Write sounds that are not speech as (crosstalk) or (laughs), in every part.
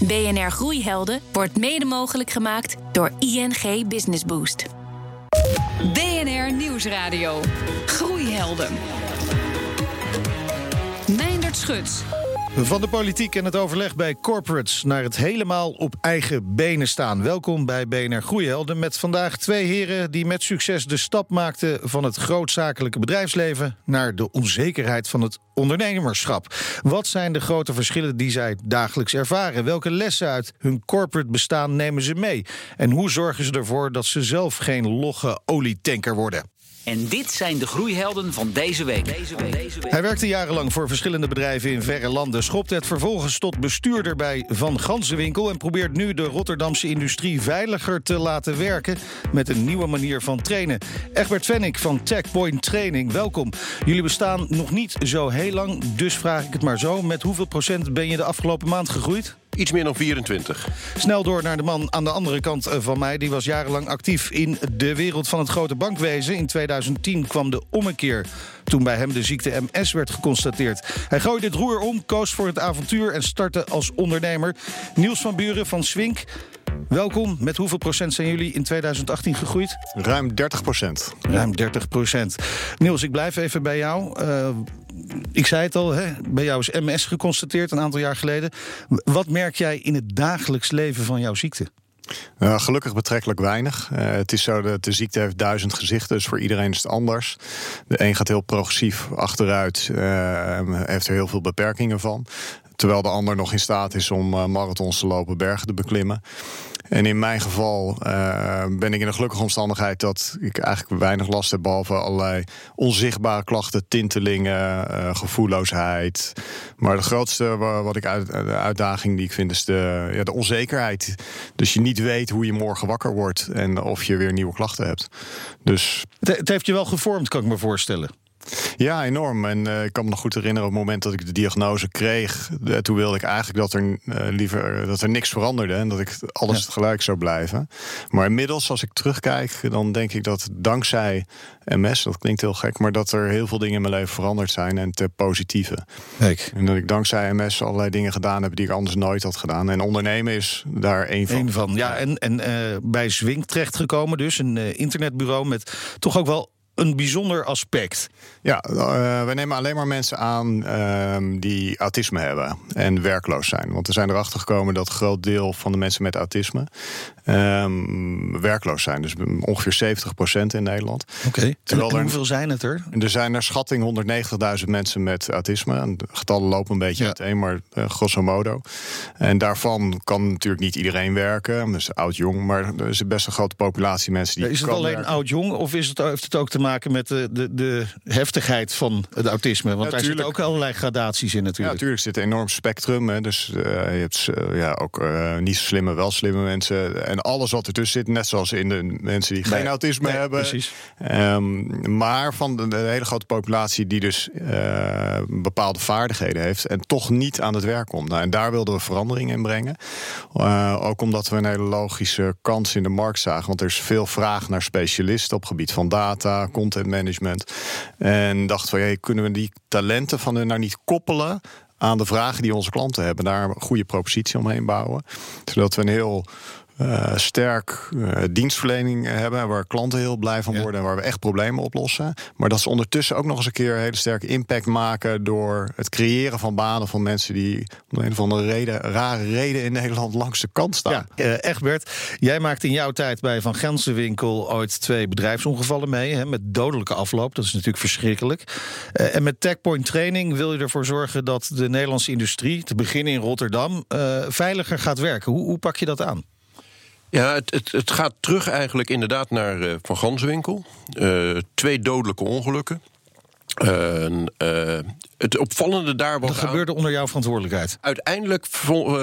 BNR Groeihelden wordt mede mogelijk gemaakt door ING Business Boost. BNR Nieuwsradio. Groeihelden. Meindert Schut. Van de politiek en het overleg bij corporates naar het helemaal op eigen benen staan. Welkom bij BNR Groeihelden met vandaag twee heren die met succes de stap maakten van het grootzakelijke bedrijfsleven naar de onzekerheid van het ondernemerschap. Wat zijn de grote verschillen die zij dagelijks ervaren? Welke lessen uit hun corporate bestaan nemen ze mee? En hoe zorgen ze ervoor dat ze zelf geen logge olietanker worden? En dit zijn de groeihelden van deze week. Hij werkte jarenlang voor verschillende bedrijven in verre landen. Schopt het vervolgens tot bestuurder bij Van Gansenwinkel. En probeert nu de Rotterdamse industrie veiliger te laten werken. met een nieuwe manier van trainen. Egbert Vennik van Techpoint Training, welkom. Jullie bestaan nog niet zo heel lang, dus vraag ik het maar zo. Met hoeveel procent ben je de afgelopen maand gegroeid? Iets meer dan 24. Snel door naar de man aan de andere kant eh, van mij. Die was jarenlang actief in de wereld van het grote bankwezen. In 2010 kwam de ommekeer toen bij hem de ziekte MS werd geconstateerd. Hij gooide het roer om, koos voor het avontuur en startte als ondernemer. Niels van Buren van Swink. Welkom. Met hoeveel procent zijn jullie in 2018 gegroeid? Ruim 30 procent. Ruim 30 procent. Niels, ik blijf even bij jou. Uh, ik zei het al, hè, bij jou is MS geconstateerd een aantal jaar geleden. Wat merk jij in het dagelijks leven van jouw ziekte? Gelukkig betrekkelijk weinig. Uh, het is zo dat de ziekte heeft duizend gezichten, dus voor iedereen is het anders. De een gaat heel progressief achteruit, uh, heeft er heel veel beperkingen van. Terwijl de ander nog in staat is om marathons te lopen, bergen te beklimmen. En in mijn geval uh, ben ik in de gelukkige omstandigheid dat ik eigenlijk weinig last heb, behalve allerlei onzichtbare klachten, tintelingen, uh, gevoelloosheid. Maar de grootste wat ik uit, de uitdaging die ik vind is de, ja, de onzekerheid. Dus je niet weet hoe je morgen wakker wordt en of je weer nieuwe klachten hebt. Dus... Het, het heeft je wel gevormd, kan ik me voorstellen. Ja, enorm. En uh, ik kan me nog goed herinneren op het moment dat ik de diagnose kreeg. Uh, toen wilde ik eigenlijk dat er uh, liever dat er niks veranderde en dat ik alles ja. gelijk zou blijven. Maar inmiddels, als ik terugkijk, dan denk ik dat dankzij MS, dat klinkt heel gek, maar dat er heel veel dingen in mijn leven veranderd zijn en te positieve. Kijk. En dat ik dankzij MS allerlei dingen gedaan heb die ik anders nooit had gedaan. En ondernemen is daar één van. Eén van. Ja, en, en bij Zwink terechtgekomen, dus een internetbureau met toch ook wel een bijzonder aspect. Ja, uh, wij nemen alleen maar mensen aan uh, die autisme hebben en werkloos zijn. Want we zijn erachter gekomen dat een groot deel van de mensen met autisme um, werkloos zijn. Dus ongeveer 70 procent in Nederland. Oké, okay. en, en hoeveel zijn het er? Er zijn naar schatting 190.000 mensen met autisme. De getallen lopen een beetje ja. uiteen, maar uh, grosso modo. En daarvan kan natuurlijk niet iedereen werken. Dus oud-jong, maar er is best een grote populatie mensen die. Is het alleen oud-jong of is het, heeft het ook te maken met de, de, de heftigheid van het autisme? Want ja, daar zitten ook allerlei gradaties in natuurlijk. Ja, natuurlijk zit een enorm spectrum. Hè. Dus uh, je hebt uh, ja, ook uh, niet zo slimme, wel slimme mensen. En alles wat ertussen zit, net zoals in de mensen die geen nee, autisme nee, hebben. Precies. Um, maar van de, de, hele grote populatie die dus bepaalde vaardigheden heeft en toch niet aan het werk komt. Nou, en daar wilden we verandering in brengen. ook omdat we een hele logische kans in de markt zagen. Want er is veel vraag naar specialisten op gebied van data, content management. En dachten van, kunnen we die talenten van hun nou niet koppelen aan de vragen die onze klanten hebben. Daar een goede propositie omheen bouwen. Zodat we een heel uh, sterk uh, dienstverlening hebben, waar klanten heel blij van worden ja. en waar we echt problemen oplossen. Maar dat ze ondertussen ook nog eens een keer een hele sterke impact maken door het creëren van banen van mensen die om een of andere reden, rare reden in Nederland (laughs) langs de kant staan. Ja, uh, Egbert, jij maakte in jouw tijd bij Van Gensenwinkel ooit twee bedrijfsongevallen mee, hè, met dodelijke afloop. Dat is natuurlijk verschrikkelijk. en met Techpoint Training wil je ervoor zorgen dat de Nederlandse industrie, te beginnen in Rotterdam, veiliger gaat werken. Hoe, hoe pak je dat aan? Ja, het, het, gaat terug eigenlijk inderdaad naar uh, Van Ganswinkel. Uh, twee dodelijke ongelukken. Uh, het opvallende daar was. Dat gebeurde onder jouw verantwoordelijkheid? Uiteindelijk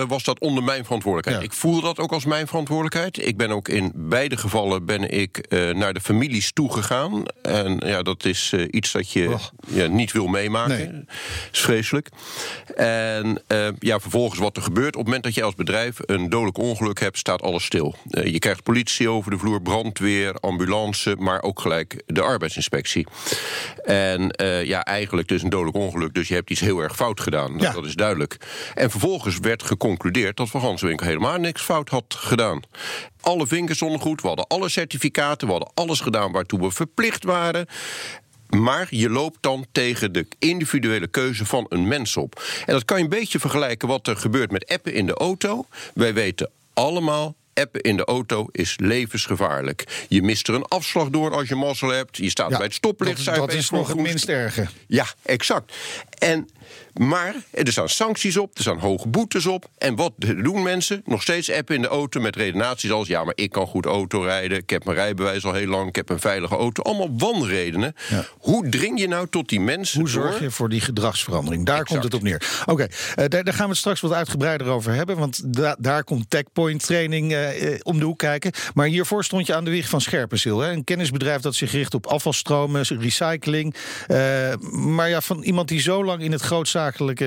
was dat onder mijn verantwoordelijkheid. Ja. Ik voelde dat ook als mijn verantwoordelijkheid. Ik ben ook in beide gevallen ben ik uh, naar de families toegegaan. En ja, dat is uh, iets dat je oh. ja, niet wil meemaken. Nee. Dat is vreselijk. En uh, ja, vervolgens wat er gebeurt. Op het moment dat je als bedrijf een dodelijk ongeluk hebt, staat alles stil. je krijgt politie over de vloer, brandweer, ambulance, maar ook gelijk de arbeidsinspectie. En ja, eigenlijk dus een dodelijk ongeluk ongeluk, dus je hebt iets heel erg fout gedaan. Dat, dat is duidelijk. En vervolgens werd geconcludeerd dat Van Gansewinkel helemaal niks fout had gedaan. Alle vinkers stonden goed, we hadden alle certificaten, we hadden alles gedaan waartoe we verplicht waren. Maar je loopt dan tegen de individuele keuze van een mens op. En dat kan je een beetje vergelijken wat er gebeurt met appen in de auto. Wij weten allemaal appen in de auto is levensgevaarlijk. Je mist er een afslag door als je mazzel hebt. Je staat bij het stoplicht. Dat, dat is nog het minst erge. Ja, exact. En maar er staan sancties op, er staan hoge boetes op. En wat doen mensen? Nog steeds appen in de auto met redenaties als... ja, maar ik kan goed autorijden, ik heb mijn rijbewijs al heel lang... ik heb een veilige auto. Allemaal wanredenen. Hoe dring je nou tot die mensen Hoe zorg je voor die gedragsverandering? Daar komt het op neer. Oké, eh, daar, daar, gaan we het straks wat uitgebreider over hebben... want daar komt TechPoint training uh, om de hoek kijken. Maar hiervoor stond je aan de wieg van Scherpenzeel. Hè? Een kennisbedrijf dat zich richt op afvalstromen, recycling. Uh, maar ja, van iemand die zo lang in het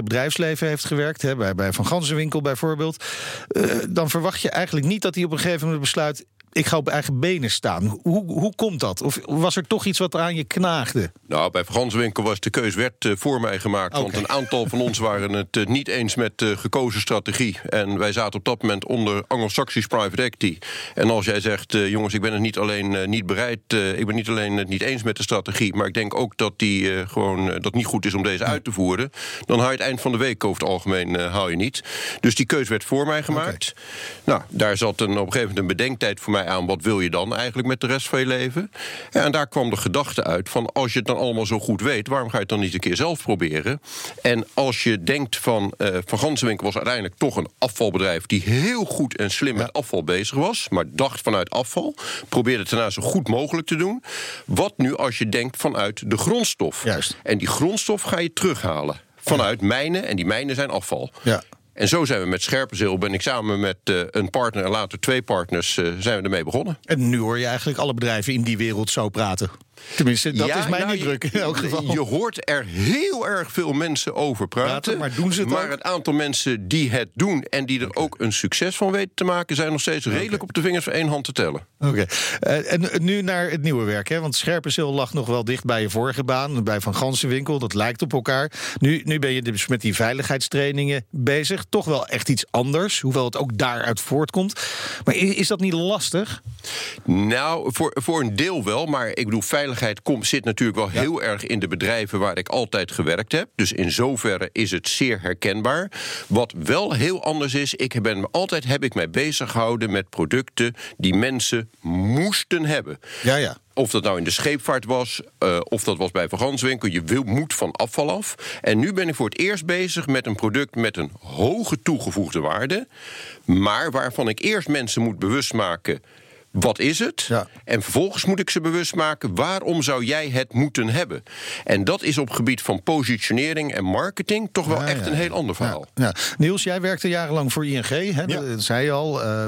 bedrijfsleven heeft gewerkt, hè, bij, bij Van Ganzenwinkel bijvoorbeeld, uh, dan verwacht je eigenlijk niet dat hij op een gegeven moment besluit: ik ga op eigen benen staan. Hoe, hoe komt dat? Of was er toch iets wat aan je knaagde? Nou, bij Ganswinkel was de keus werd uh, voor mij gemaakt. Want een aantal van ons waren het uh, niet eens met de uh, gekozen strategie. En wij zaten op dat moment onder Anglo-Saxisch private equity. En als jij zegt, jongens, ik ben het niet alleen niet bereid... ik ben niet alleen het niet eens met de strategie... maar ik denk ook dat die gewoon dat niet goed is om deze uit te voeren... dan haal je het eind van de week over het algemeen haal je niet. Dus die keus werd voor mij gemaakt. Nou, daar zat een, op een gegeven moment een bedenktijd voor mij aan... wat wil je dan eigenlijk met de rest van je leven? En daar kwam de gedachte uit van... als je het dan allemaal zo goed weet... waarom ga je het dan niet een keer zelf proberen? En als je denkt van... Uh, van Gansenwinkel was uiteindelijk toch een afvalbedrijf... die heel goed en slim met afval bezig was... maar dacht vanuit afval. Probeerde het daarna zo goed mogelijk te doen. Wat nu als je denkt vanuit de grondstof? Juist. En die grondstof ga je terughalen vanuit mijnen. En die mijnen zijn afval. Ja. En zo zijn we met Scherpenzeel, ben ik samen met uh, een partner en later twee partners, uh, zijn we ermee begonnen. En nu hoor je eigenlijk alle bedrijven in die wereld zo praten. Tenminste, dat ja, is mijn nou, indruk in elk geval. Je hoort er heel erg veel mensen over praten. praten maar doen ze het Maar ook? het aantal mensen die het doen en die er okay. ook een succes van weten te maken, zijn nog steeds redelijk okay. op de vingers van één hand te tellen. Oké. Okay. Uh, en nu naar het nieuwe werk. Hè? Want Scherpenzeel lag nog wel dicht bij je vorige baan, bij Van Gansenwinkel. Dat lijkt op elkaar. Nu, nu ben je dus met die veiligheidstrainingen bezig. Toch wel echt iets anders, hoewel het ook daaruit voortkomt. Maar is, dat niet lastig? Nou, voor, voor een deel wel. Maar ik bedoel, veiligheid komt, zit natuurlijk wel ja. heel erg in de bedrijven waar ik altijd gewerkt heb. Dus in zoverre is het zeer herkenbaar. Wat wel heel anders is, ik ben altijd heb ik mij bezig gehouden met producten die mensen moesten hebben. Ja, ja. Of dat nou in de scheepvaart was, uh, of dat was bij Van Ganswinkel. Je wil, moet van afval af. En nu ben ik voor het eerst bezig met een product met een hoge toegevoegde waarde. Maar waarvan ik eerst mensen moet bewust maken. Wat is het? Ja. En vervolgens moet ik ze bewust maken waarom zou jij het moeten hebben. En dat is op gebied van positionering en marketing toch wel Ja, echt ja, een heel ander verhaal. Ja. Niels, jij werkte jarenlang voor ING, hè? dat zei je al. Uh,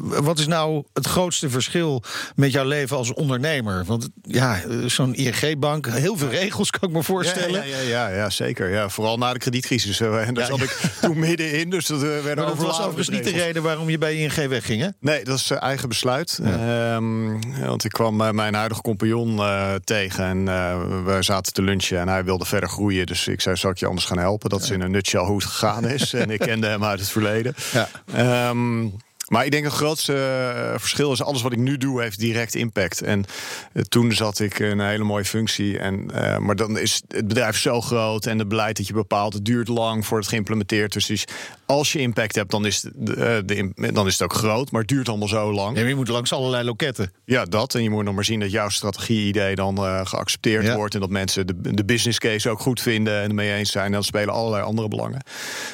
wat is nou het grootste verschil met jouw leven als ondernemer? Want ja, zo'n ING-bank, heel veel regels kan ik me voorstellen. Ja, ja, ja, ja, zeker. Ja, vooral na de kredietcrisis. En daar zat ik toen middenin, dus dat uh, maar dat was overigens niet de reden waarom je bij ING wegging, hè? Nee, dat is uh, eigen besluit. Ja. Um, want ik kwam uh, mijn huidige compagnon uh, tegen en uh, we zaten te lunchen en hij wilde verder groeien. Dus ik zei, zal ik je anders gaan helpen? Dat is in een nutshell hoe het gegaan is. (laughs) en ik kende hem uit het verleden. Ja. Um, maar ik denk het grootste uh, verschil is alles wat ik nu doe heeft direct impact. En uh, toen zat ik in een hele mooie functie. En, uh, maar dan is het bedrijf zo groot en het beleid dat je bepaalt, het duurt lang voordat het geïmplementeerd is. Dus als je impact hebt, dan is, de, de, dan is het ook groot, maar het duurt allemaal zo lang. Ja, je moet langs allerlei loketten. Ja, dat. En je moet nog maar zien dat jouw strategie-idee dan geaccepteerd ja. wordt. En dat mensen de, de business case ook goed vinden en ermee eens zijn. En dan spelen allerlei andere belangen.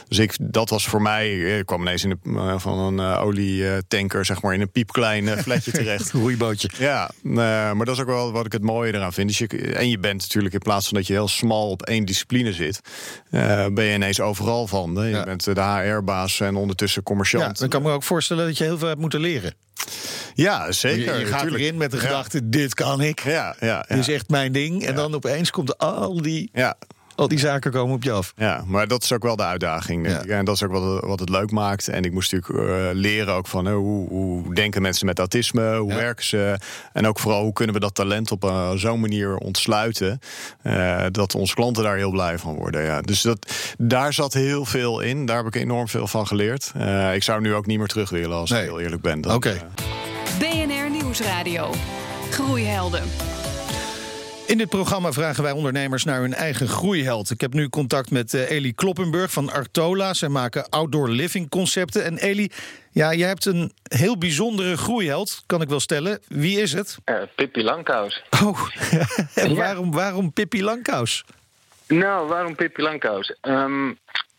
Dus ik, dat was voor mij, ik kwam ineens in de, van een olie tanker, zeg maar, in een piepklein flatje (laughs) terecht. Roeibootje. Ja, uh, maar dat is ook wel wat ik het mooie eraan vind. Dus je, en je bent natuurlijk in plaats van dat je heel smal op één discipline zit, uh, ben je ineens overal van. Hè? Je Ja. bent de HR-baas en ondertussen Ja, commerciant. dan kan ik me ook voorstellen dat je heel veel hebt moeten leren. Ja, zeker. je, je gaat erin met de Ja. gedachte, dit kan ik. Ja, ja, ja. Dit is echt mijn ding. En Ja. dan opeens komt al die... Ja. Al die zaken komen op je af. Ja, maar dat is ook wel de uitdaging. Denk Ja. ik. En dat is ook wat, wat het leuk maakt. En ik moest natuurlijk eh, leren ook van eh, hoe, hoe denken mensen met autisme, hoe Ja. werken ze. En ook vooral hoe kunnen we dat talent op eh, zo'n manier ontsluiten. eh, dat onze klanten daar heel blij van worden. Ja. Dus dat, daar zat heel veel in. Daar heb ik enorm veel van geleerd. Eh, ik zou nu ook niet meer terug willen als Nee. ik heel eerlijk ben. Dat, Oké. BNR Nieuwsradio. Groeihelden. In dit programma vragen wij ondernemers naar hun eigen groeiheld. Ik heb nu contact met eh, Elie Kloppenburg van Artola. Zij maken outdoor living concepten. En Elie, ja, jij hebt een heel bijzondere groeiheld, kan ik wel stellen. Wie is het? Eh, Pippi Langkous. Oh, (laughs) en waarom, waarom Pippi Langkous? Nou, waarom Pippi Langkous? Ehm,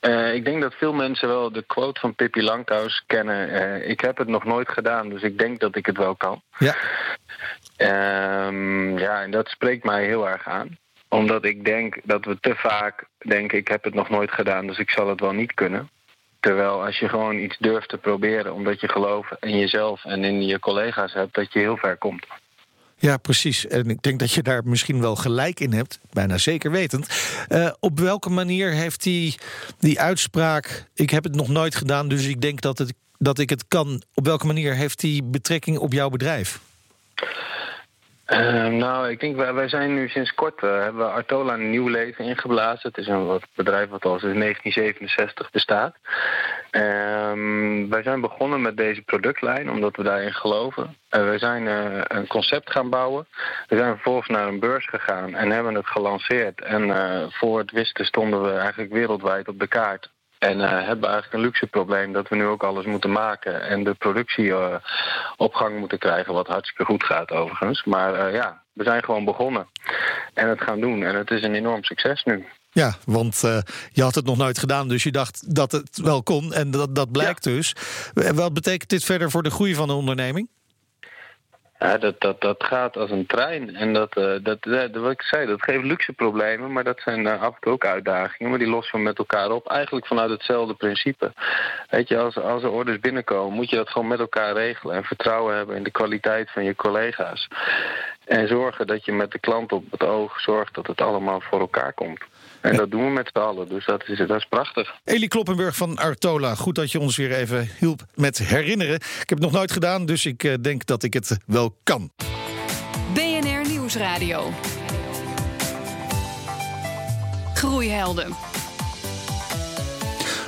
eh, ik denk dat veel mensen wel de quote van Pippi Langkous kennen. Eh, ik heb het nog nooit gedaan, dus ik denk dat ik het wel kan. Ja, Ehm, ja, en dat spreekt mij heel erg aan. Omdat ik denk dat we te vaak denken, ik heb het nog nooit gedaan, dus ik zal het wel niet kunnen. Terwijl als je gewoon iets durft te proberen, omdat je geloof in jezelf en in je collega's hebt, dat je heel ver komt. Ja, precies. En ik denk dat je daar misschien wel gelijk in hebt, bijna zeker wetend. Eh, op welke manier heeft die, die uitspraak... ik heb het nog nooit gedaan, dus ik denk dat, het, dat ik het kan... op welke manier heeft die betrekking op jouw bedrijf? Eh, nou, ik denk, wij, wij zijn nu sinds kort, eh, hebben we Artola een nieuw leven ingeblazen. Het is een bedrijf wat al sinds 1967 bestaat. Ehm, wij zijn begonnen met deze productlijn, omdat we daarin geloven. Eh, we zijn eh, een concept gaan bouwen. We zijn vervolgens naar een beurs gegaan en hebben het gelanceerd. En voor het wisten stonden we eigenlijk wereldwijd op de kaart. En eh, hebben eigenlijk een luxe probleem dat we nu ook alles moeten maken en de productie eh, op gang moeten krijgen, wat hartstikke goed gaat overigens. Maar eh, ja, we zijn gewoon begonnen en het gaan doen en het is een enorm succes nu. Ja, want je had het nog nooit gedaan, dus je dacht dat het wel kon. En dat, dat blijkt dus. Wat betekent dit verder voor de groei van de onderneming? Ja, dat, dat, dat gaat als een trein. En dat, eh, dat, wat ik zei, dat geeft luxe problemen, maar dat zijn eh, af en toe ook uitdagingen. Maar die lossen we met elkaar op, eigenlijk vanuit hetzelfde principe. Weet je, als, als er orders binnenkomen, moet je dat gewoon met elkaar regelen. En vertrouwen hebben in de kwaliteit van je collega's. En zorgen dat je met de klant op het oog zorgt dat het allemaal voor elkaar komt. En dat doen we met z'n allen, dus dat is, dat is prachtig. Elie Kloppenburg van Artola, goed dat je ons weer even hielp met herinneren. Ik heb het nog nooit gedaan, dus ik eh, denk dat ik het wel kan. BNR Nieuwsradio. Groeihelden.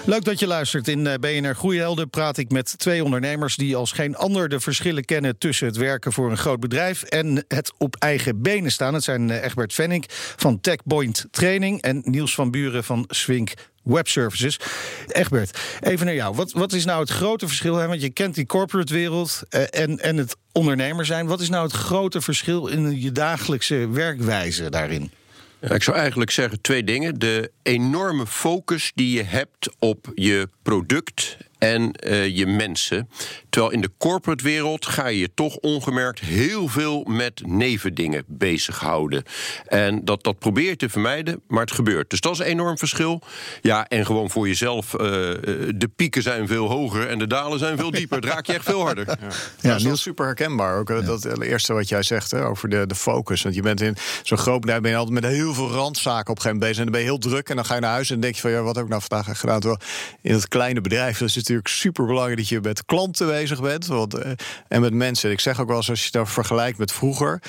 Leuk dat je luistert. In eh, BNR Groeihelden praat ik met twee ondernemers die als geen ander de verschillen kennen tussen het werken voor een groot bedrijf en het op eigen benen staan. Het zijn eh, Egbert Venink van TechPoint Training en Niels van Buren van Swink Web Services. Egbert, even naar jou. Wat, wat is nou het grote verschil? Hè? Want je kent die corporate wereld eh, en, en het ondernemer zijn. Wat is nou het grote verschil in je dagelijkse werkwijze daarin? Ik zou eigenlijk zeggen twee dingen. De enorme focus die je hebt op je product en eh, je mensen. Terwijl in de corporate wereld ga je je toch ongemerkt heel veel met nevendingen bezighouden. En dat, dat probeer je te vermijden, maar het gebeurt. Dus dat is een enorm verschil. Ja, en gewoon voor jezelf, eh, de pieken zijn veel hoger en de dalen zijn veel dieper. Het raakt je echt veel harder. Ja, dat is wel super herkenbaar. Ook eh, dat eerste wat jij zegt hè, over de, de focus. Want je bent in zo'n groot bedrijf ben je altijd met heel veel randzaken op een gegeven moment bezig. En dan ben je heel druk en dan ga je naar huis en denk je van ja, wat heb ik nou vandaag gedaan? Terwijl in het kleine bedrijf is het natuurlijk super belangrijk dat je met klanten bezig bent. Want, eh, en met mensen. Ik zeg ook wel eens als je het vergelijkt met vroeger.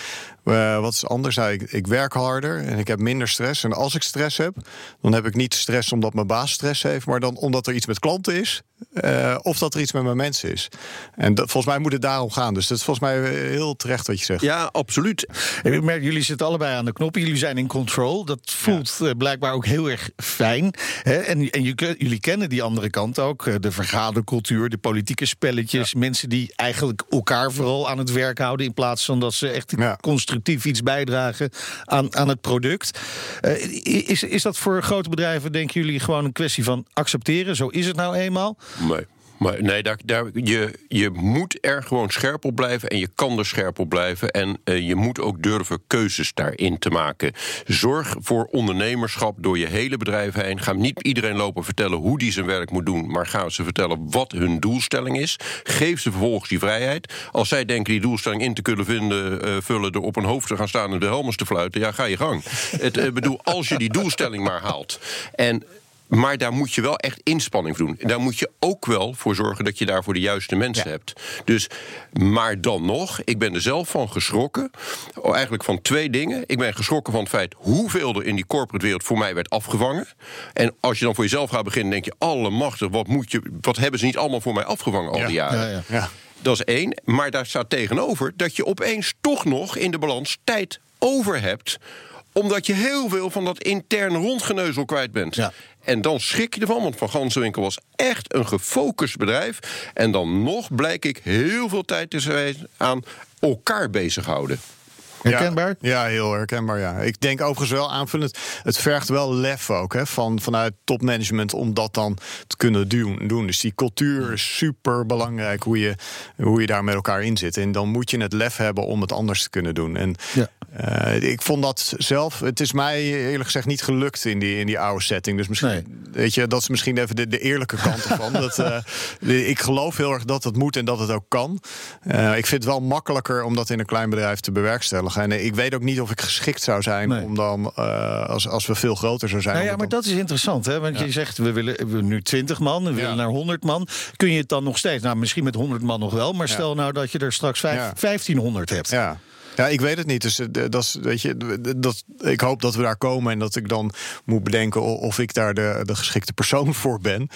Eh, wat is anders? Nou, ik, ik werk harder en ik heb minder stress. En als ik stress heb, dan heb ik niet stress omdat mijn baas stress heeft, maar dan omdat er iets met klanten is. eh, of dat er iets met mijn mensen is. En dat, volgens mij moet het daarom gaan. Dus dat is volgens mij heel terecht wat je zegt. Ja, absoluut. Ik merk, jullie zitten allebei aan de knoppen. Jullie zijn in control. Dat voelt eh, blijkbaar ook heel erg fijn. Hè? En, en je- jullie kennen die andere kant ook. eh, De vergadercultuur, de politieke spelletjes. Mensen die eigenlijk elkaar vooral aan het werk houden... in plaats van dat ze echt Ja. Constructief iets bijdragen aan, aan het product. Eh, is, is dat voor grote bedrijven, denken jullie, gewoon een kwestie van accepteren? Zo is het nou eenmaal. Nee. Maar nee, daar, je, je moet er gewoon scherp op blijven en je kan er scherp op blijven. En uh, je moet ook durven keuzes daarin te maken. Zorg voor ondernemerschap door je hele bedrijf heen. Ga niet iedereen lopen vertellen hoe die zijn werk moet doen, maar ga ze vertellen wat hun doelstelling is. Geef ze vervolgens die vrijheid. Als zij denken die doelstelling in te kunnen vinden, uh, vullen, er op een hoofd te gaan staan en de helmers te fluiten, ja, ga je gang. Het, uh, bedoel, als je die doelstelling maar haalt. En maar daar moet je wel echt inspanning voor doen. Daar moet je ook wel voor zorgen dat je daarvoor de juiste mensen hebt. Dus, maar dan nog, ik ben er zelf van geschrokken. Oh, eigenlijk van twee dingen. Ik ben geschrokken van het feit hoeveel er in die corporate wereld voor mij werd afgevangen. En als je dan voor jezelf gaat beginnen, denk je: allemachtig, wat, moet je, wat hebben ze niet allemaal voor mij afgevangen al die jaren? Ja, ja. Dat is één. Maar daar staat tegenover dat je opeens toch nog in de balans tijd over hebt omdat je heel veel van dat interne rondgeneuzel kwijt bent. Ja. En dan schrik je ervan, want Van Gansenwinkel was echt een gefocust bedrijf. En dan nog blijk ik heel veel tijd te zijn aan elkaar bezighouden. Herkenbaar? Ja, ja, heel herkenbaar. Ja. Ik denk overigens wel aanvullend. Het vergt wel lef ook hè, van, vanuit topmanagement om dat dan te kunnen doen. Dus die cultuur is super belangrijk hoe je, hoe je daar met elkaar in zit. En dan moet je het lef hebben om het anders te kunnen doen. En ja. Uh, ik vond dat zelf. Het is mij eerlijk gezegd niet gelukt in die, in die oude setting. Dus misschien, nee. weet je, dat is misschien even de, de eerlijke kant ervan. (laughs) dat, uh, ik geloof heel erg dat het moet en dat het ook kan. Uh, ik vind het wel makkelijker om dat in een klein bedrijf te bewerkstelligen. En ik weet ook niet of ik geschikt zou zijn nee. om dan, als, als we veel groter zouden zijn. Nou ja, maar dat is interessant, hè? Want ja. je zegt we willen we nu 20 man, we willen naar 100 man. Kun je het dan nog steeds? Nou, misschien met 100 man nog wel, maar stel nou dat je er straks 5, 1500 hebt. Ja. Ja, ik weet het niet. Dus dat is, weet je, dat, ik hoop dat we daar komen en dat ik dan moet bedenken of ik daar de, de geschikte persoon (laughs) voor ben.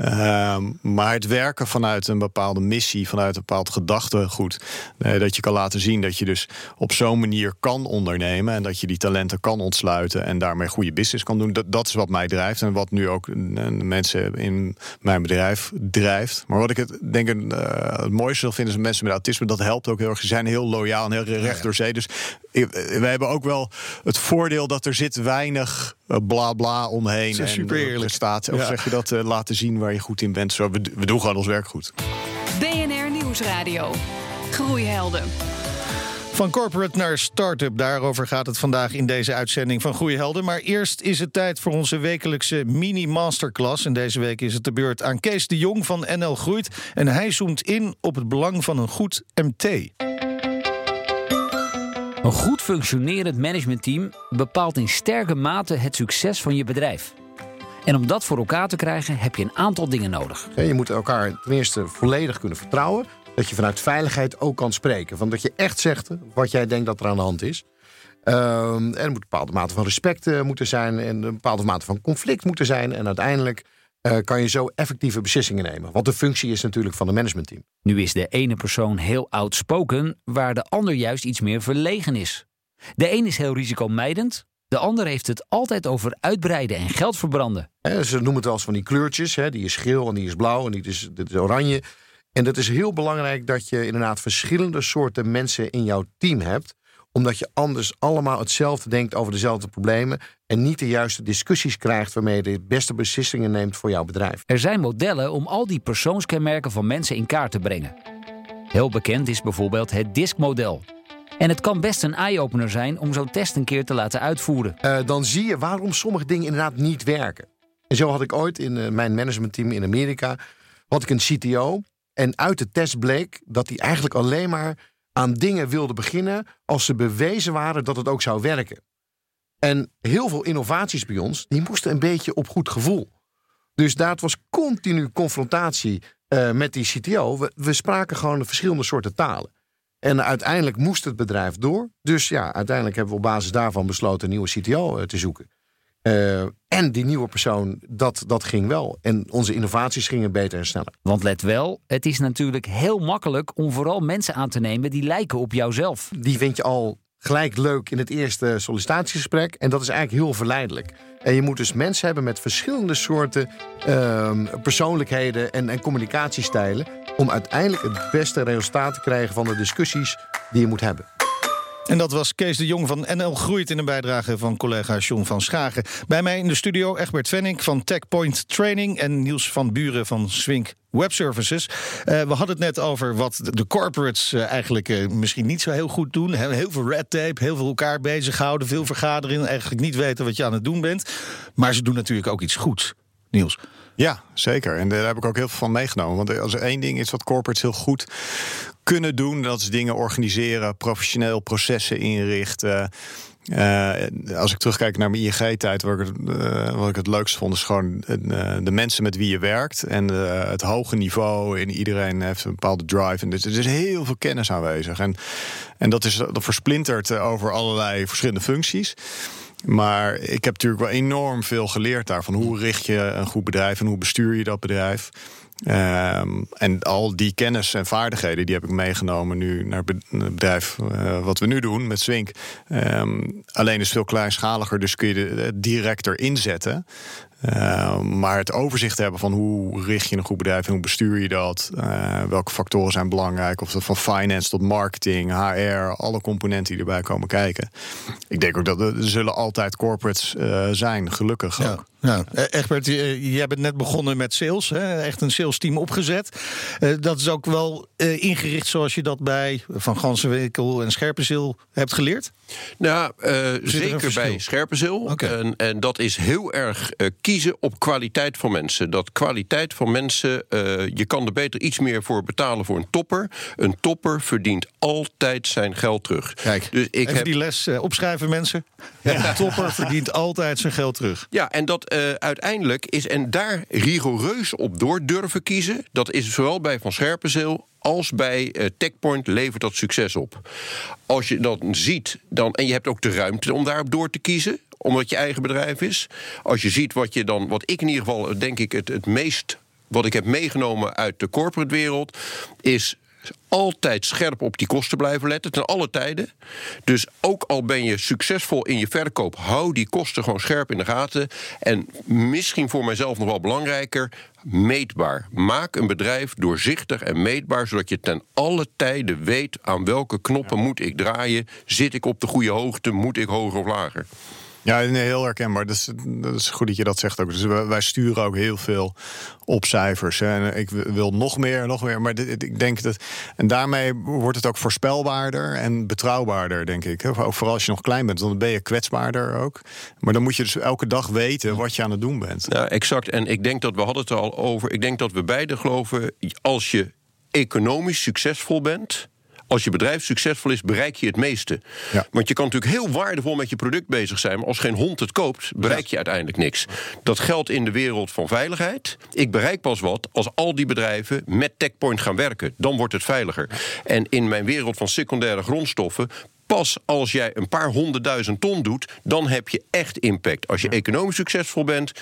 Uh, maar het werken vanuit een bepaalde missie, vanuit een bepaald gedachtegoed, uh, dat je kan laten zien dat je dus op zo'n manier kan ondernemen en dat je die talenten kan ontsluiten en daarmee goede business kan doen. Dat, dat is wat mij drijft en wat nu ook de mensen in mijn bedrijf drijft. Maar wat ik het denk uh, het mooiste vind is mensen met autisme, dat helpt ook heel erg. Ze zijn heel loyaal en heel recht door zee. Dus we hebben ook wel het voordeel dat er zit weinig bla bla omheen. Dat is super eerlijk. Staat, of ja. zeg je dat uh, laten zien waar je goed in bent. Zo, we, we doen gewoon ons werk goed. BNR Nieuwsradio. Groeihelden. Van corporate naar start-up, daarover gaat het vandaag in deze uitzending van Groeihelden. Maar eerst is het tijd voor onze wekelijkse mini-masterclass. En deze week is het de beurt aan Kees de Jong van NL Groeit. En hij zoomt in op het belang van een goed MT. Een goed functionerend managementteam bepaalt in sterke mate het succes van je bedrijf. En om dat voor elkaar te krijgen heb je een aantal dingen nodig. Je moet elkaar ten eerste volledig kunnen vertrouwen. Dat je vanuit veiligheid ook kan spreken. Van dat je echt zegt wat jij denkt dat er aan de hand is. En er moet een bepaalde mate van respect uh, moeten zijn. En een bepaalde mate van conflict moeten zijn. En uiteindelijk uh, kan je zo effectieve beslissingen nemen. Want de functie is natuurlijk van een managementteam. Nu is de ene persoon heel outspoken, waar de ander juist iets meer verlegen is. De een is heel risicomijdend, de ander heeft het altijd over uitbreiden en geld verbranden. He, ze noemen het wel eens van die kleurtjes. Hè. Die is geel en die is blauw en die is, dit is oranje. En dat is heel belangrijk dat je inderdaad verschillende soorten mensen in jouw team hebt omdat je anders allemaal hetzelfde denkt over dezelfde problemen. En niet de juiste discussies krijgt waarmee je de beste beslissingen neemt voor jouw bedrijf. Er zijn modellen om al die persoonskenmerken van mensen in kaart te brengen. Heel bekend is bijvoorbeeld het DISC-model. En het kan best een eye-opener zijn om zo'n test een keer te laten uitvoeren. Uh, dan zie je waarom sommige dingen inderdaad niet werken. En zo had ik ooit in uh, mijn managementteam in Amerika had ik een CTO. En uit de test bleek dat hij eigenlijk alleen maar aan dingen wilde beginnen als ze bewezen waren dat het ook zou werken. En heel veel innovaties bij ons, die moesten een beetje op goed gevoel. Dus daar was continu confrontatie uh, met die CTO. We, we spraken gewoon verschillende soorten talen. En uiteindelijk moest het bedrijf door. Dus ja, uiteindelijk hebben we op basis daarvan besloten een nieuwe CTO uh, te zoeken. Uh, en die nieuwe persoon, dat, dat ging wel. En onze innovaties gingen beter en sneller. Want let wel, het is natuurlijk heel makkelijk om vooral mensen aan te nemen die lijken op jouzelf. Die vind je al gelijk leuk in het eerste sollicitatiegesprek. En dat is eigenlijk heel verleidelijk. En je moet dus mensen hebben met verschillende soorten uh, persoonlijkheden en, en communicatiestijlen. om uiteindelijk het beste resultaat te krijgen van de discussies die je moet hebben. En dat was Kees de Jong van NL Groeit in een bijdrage van collega John van Schagen. Bij mij in de studio Egbert Venning van TechPoint Training en Niels van Buren van Swink Web Services. Uh, we hadden het net over wat de corporates uh, eigenlijk uh, misschien niet zo heel goed doen. Heel veel red tape, heel veel elkaar bezighouden, veel vergaderen, eigenlijk niet weten wat je aan het doen bent. Maar ze doen natuurlijk ook iets goeds, Niels. Ja, zeker. En daar heb ik ook heel veel van meegenomen. Want als er één ding is wat corporates heel goed kunnen doen, dat is dingen organiseren, professioneel processen inrichten. Uh, als ik terugkijk naar mijn ING-tijd, wat, uh, wat ik het leukst vond, is gewoon uh, de mensen met wie je werkt en het hoge niveau. En iedereen heeft een bepaalde drive. En dus, er is heel veel kennis aanwezig. En, en dat is dat versplinterd over allerlei verschillende functies. Maar ik heb natuurlijk wel enorm veel geleerd daarvan. Hoe richt je een goed bedrijf en hoe bestuur je dat bedrijf? Um, en al die kennis en vaardigheden die heb ik meegenomen nu naar het bedrijf uh, wat we nu doen met Swink. Um, alleen is veel kleinschaliger, dus kun je het directer inzetten. Uh, maar het overzicht hebben van hoe richt je een goed bedrijf en hoe bestuur je dat, uh, welke factoren zijn belangrijk, of dat van finance tot marketing, HR, alle componenten die erbij komen kijken. Ik denk ook dat er zullen altijd corporates uh, zijn, gelukkig ja. ook. Ja, Egbert, jij bent net begonnen met sales, hè? echt een sales team opgezet. dat is ook wel ingericht zoals je dat bij Van Gansenwinkel en Scherpenzeel hebt geleerd? Nou, zeker bij Scherpenzeel. Okay. En, en, dat is heel erg kiezen op kwaliteit van mensen. Dat kwaliteit van mensen, uh, je kan er beter iets meer voor betalen voor een topper. Een topper verdient altijd zijn geld terug. Kijk, dus ik even heb... die les opschrijven mensen. Ja. Een topper verdient altijd zijn geld terug. Ja, en dat uh, uiteindelijk is, en daar rigoureus op door durven kiezen... dat is zowel bij Van Scherpenzeel als bij uh, TechPoint levert dat succes op. Als je dat ziet, dan, en je hebt ook de ruimte om daarop door te kiezen omdat je eigen bedrijf is. Als je ziet wat je dan, wat ik in ieder geval denk ik het, het meest wat ik heb meegenomen uit de corporate wereld, is altijd scherp op die kosten blijven letten, ten alle tijden. Dus ook al ben je succesvol in je verkoop, hou die kosten gewoon scherp in de gaten. En misschien voor mijzelf nog wel belangrijker, meetbaar. Maak een bedrijf doorzichtig en meetbaar, zodat je ten alle tijden weet aan welke knoppen moet ik draaien. Zit ik op de goede hoogte, moet ik hoger of lager? Ja, heel herkenbaar. Dat is, dat is goed dat je dat zegt ook. Dus wij sturen ook heel veel op cijfers. En ik wil nog meer, nog meer. Maar ik denk dat. En daarmee wordt het ook voorspelbaarder en betrouwbaarder, denk ik. Vooral als je nog klein bent, dan ben je kwetsbaarder ook. Maar dan moet je dus elke dag weten wat je aan het doen bent. Ja, exact. En ik denk dat we hadden het er al over. Ik denk dat we beide geloven, als je economisch succesvol bent als je bedrijf succesvol is, bereik je het meeste. Ja. Want je kan natuurlijk heel waardevol met je product bezig zijn, maar als geen hond het koopt, bereik je uiteindelijk niks. Dat geldt in de wereld van veiligheid. Ik bereik pas wat als al die bedrijven met TechPoint gaan werken. Dan wordt het veiliger. En in mijn wereld van secundaire grondstoffen pas als jij een paar honderdduizend ton doet, dan heb je echt impact. Als je economisch succesvol bent,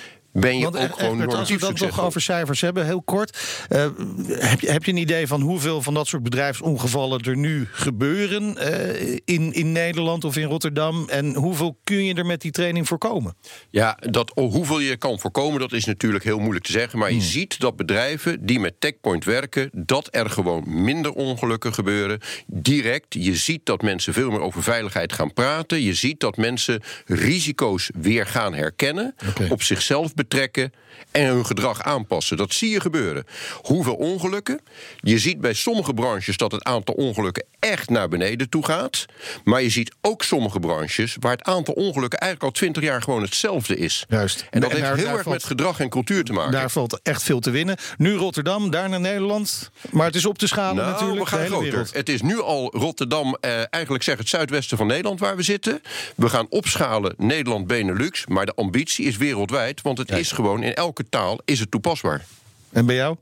ben je Want, ook gewoon Als we dat nog over cijfers hebben, heel kort. Uh, heb, je, heb je een idee van hoeveel van dat soort bedrijfsongevallen er nu gebeuren uh, in, in Nederland of in Rotterdam? En hoeveel kun je er met die training voorkomen? Ja, dat, oh, hoeveel je kan voorkomen, dat is natuurlijk heel moeilijk te zeggen. Maar je hmm. ziet dat bedrijven die met TechPoint werken, dat er gewoon minder ongelukken gebeuren. Direct. Je ziet dat mensen veel meer over veiligheid gaan praten. Je ziet dat mensen risico's weer gaan herkennen. Okay. Op zichzelf betrekken trekken en hun gedrag aanpassen. Dat zie je gebeuren. Hoeveel ongelukken? Je ziet bij sommige branches dat het aantal ongelukken echt naar beneden toe gaat. Maar je ziet ook sommige branches waar het aantal ongelukken eigenlijk al twintig jaar gewoon hetzelfde is. Juist. En dat heeft heel erg met gedrag en cultuur te maken. Daar valt echt veel te winnen. Nu Rotterdam, daarna Nederland. Maar het is op te schalen nou, natuurlijk. We gaan groter. Wereld. Het is nu al Rotterdam, eh, eigenlijk zeg het zuidwesten van Nederland waar we zitten. We gaan opschalen Nederland Benelux. Maar de ambitie is wereldwijd. Want het is gewoon in elke taal is het toepasbaar. En bij jou,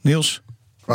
Niels?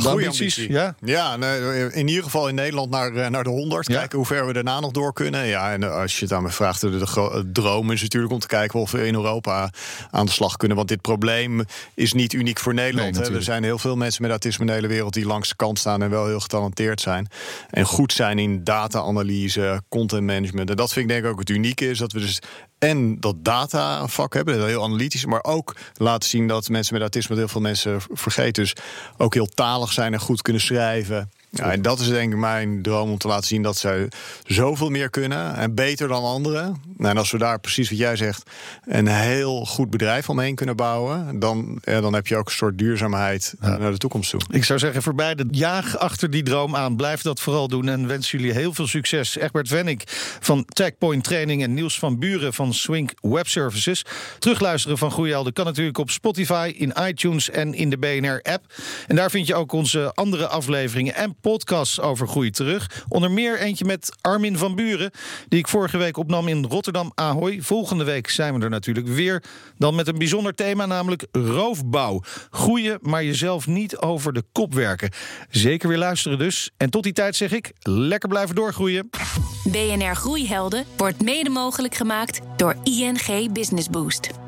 Maar goede ambities, ja? Ja, nee, in ieder geval in Nederland naar, eh, naar de 100. Ja? Kijken hoe ver we daarna nog door kunnen. Ja, en eh, als je het aan me vraagt, de, de droom is natuurlijk om te kijken of we in Europa aan de slag kunnen. Want dit probleem is niet uniek voor Nederland. Nee, er zijn heel veel mensen met autisme in de hele wereld die langs de kant staan en wel heel getalenteerd zijn. En goed zijn in data-analyse, content management. En dat vind ik denk ik ook het unieke is dat we dus en dat data vak hebben, heel analytisch, maar ook laten zien dat mensen met autisme, heel veel mensen vergeten, dus ook heel talig zijn en goed kunnen schrijven. Ja, en dat is denk ik mijn droom om te laten zien dat zij zoveel meer kunnen en beter dan anderen. Nou, en als we daar precies wat jij zegt, een heel goed bedrijf omheen kunnen bouwen, dan, ja, dan heb je ook een soort duurzaamheid naar de toekomst toe. Ik zou zeggen, voor beide jaag achter die droom aan. Blijf dat vooral doen en wens jullie heel veel succes. Egbert Wenning van Techpoint Training en Niels van Buren van Swink Web Services. Terugluisteren van Groeihelden kan natuurlijk op Spotify, in iTunes en in de BNR-app. En daar vind je ook onze andere afleveringen en podcasts over groei terug. Onder meer eentje met Armin van Buren, die ik vorige week opnam in Rotterdam Ahoy. Volgende week zijn we er natuurlijk weer. Dan met een bijzonder thema, namelijk roofbouw. Groeien, maar jezelf niet over de kop werken. Zeker weer luisteren dus. En tot die tijd zeg ik, lekker blijven doorgroeien. BNR Groeihelden wordt mede mogelijk gemaakt door ING Business Boost.